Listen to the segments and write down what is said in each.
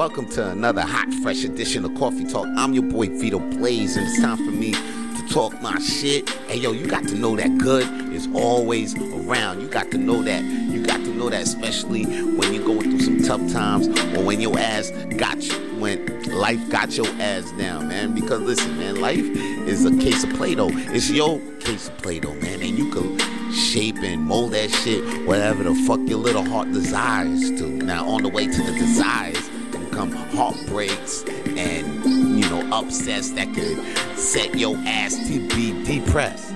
Welcome to another hot, fresh edition of Coffee Talk. I'm your boy Vito Blaze, and it's time for me to talk my shit. Hey, yo, you got to know that good is always around. You got to know that. You got to know that, especially when you're going through some tough times or when your ass got you, when life got your ass down, man. Because listen, man, life is a case of Play-Doh. It's your case of Play-Doh, man, and you can shape and mold that shit whatever the fuck your little heart desires to. Now, on the way to the desires heartbreaks and you know upsets that could set your ass to be depressed.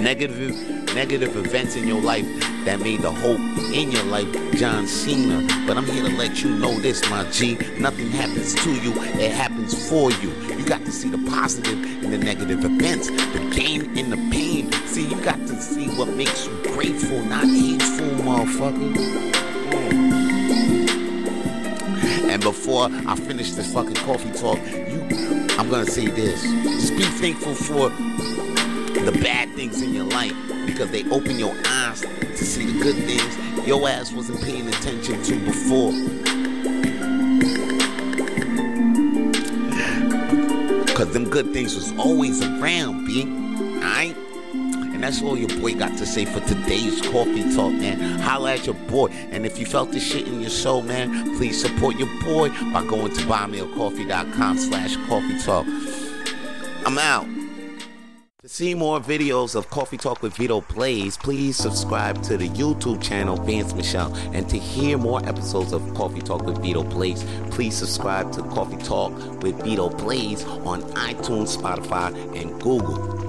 Negative negative events in your life that made the hope in your life John Cena. But I'm here to let you know this, my G. Nothing happens to you, it happens for you. You got to see the positive in the negative events, the gain in the pain. See, you got to see what makes you grateful, not hateful, motherfucker. Before I finish this fucking coffee talk, you I'm gonna say this. Just be thankful for the bad things in your life because they open your eyes to see the good things your ass wasn't paying attention to before. Cause them good things was always around, B. Alright? That's all your boy got to say for today's coffee talk, man. Holla at your boy. And if you felt this shit in your soul, man, please support your boy by going to buymeacoffee.com slash coffee talk. I'm out. To see more videos of Coffee Talk with Vito Blaze, please subscribe to the YouTube channel Vance Michelle. And to hear more episodes of Coffee Talk with Vito Blaze, please subscribe to Coffee Talk with Vito Blaze on iTunes, Spotify, and Google.